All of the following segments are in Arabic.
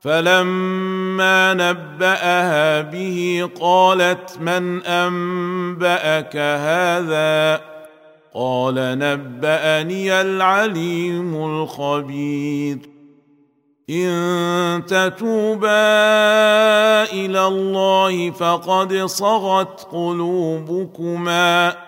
فلما نباها به قالت من انباك هذا قال نباني العليم الخبير ان تتوبا إلى الله فقد صغت قلوبكما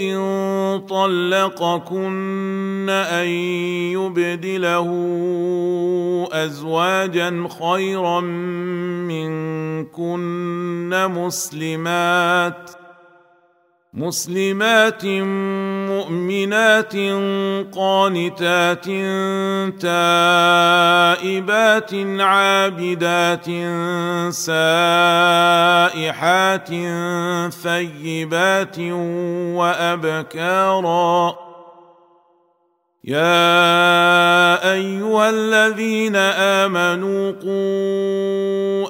ان طلقكن ان يبدله ازواجا خيرا منكن مسلمات مسلمات مؤمنات قانتات تائبات عابدات سائحات ثيبات وأبكارا يا ايها الذين امنوا قوا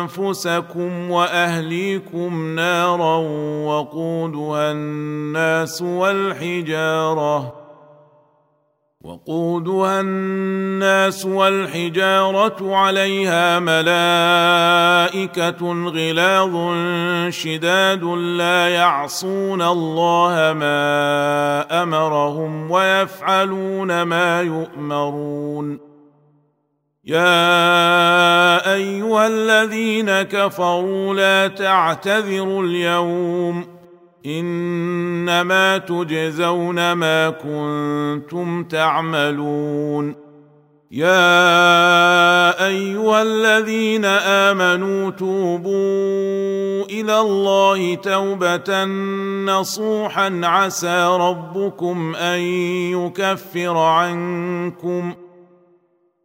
انفسكم واهليكم نارا وقودها الناس والحجاره وقودها الناس والحجارة عليها ملائكة غلاظ شداد لا يعصون الله ما أمرهم ويفعلون ما يؤمرون. يا أيها الذين كفروا لا تعتذروا اليوم إنما تجزون ما كنتم تعملون. يا أيها الذين آمنوا توبوا إلى الله توبة نصوحا عسى ربكم أن يكفر عنكم.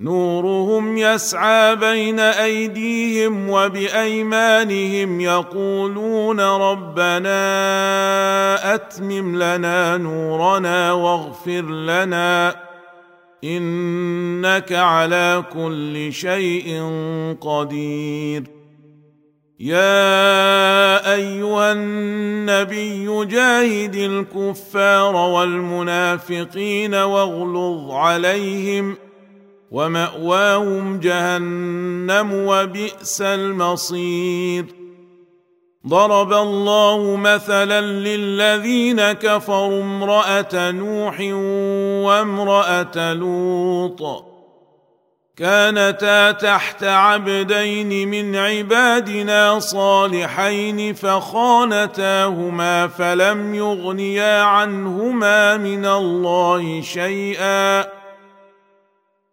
نورهم يسعى بين أيديهم وبأيمانهم يقولون ربنا أتمم لنا نورنا واغفر لنا إنك على كل شيء قدير. يا أيها النبي جاهد الكفار والمنافقين واغلظ عليهم ۖ ومأواهم جهنم وبئس المصير. ضرب الله مثلا للذين كفروا امرأة نوح وامرأة لوط. كانتا تحت عبدين من عبادنا صالحين فخانتاهما فلم يغنيا عنهما من الله شيئا.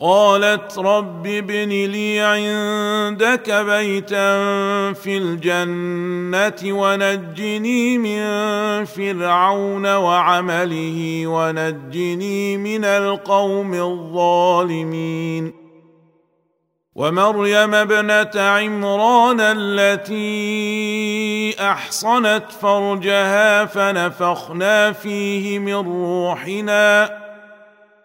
قالت رب ابن لي عندك بيتا في الجنة ونجني من فرعون وعمله ونجني من القوم الظالمين. ومريم ابنة عمران التي أحصنت فرجها فنفخنا فيه من روحنا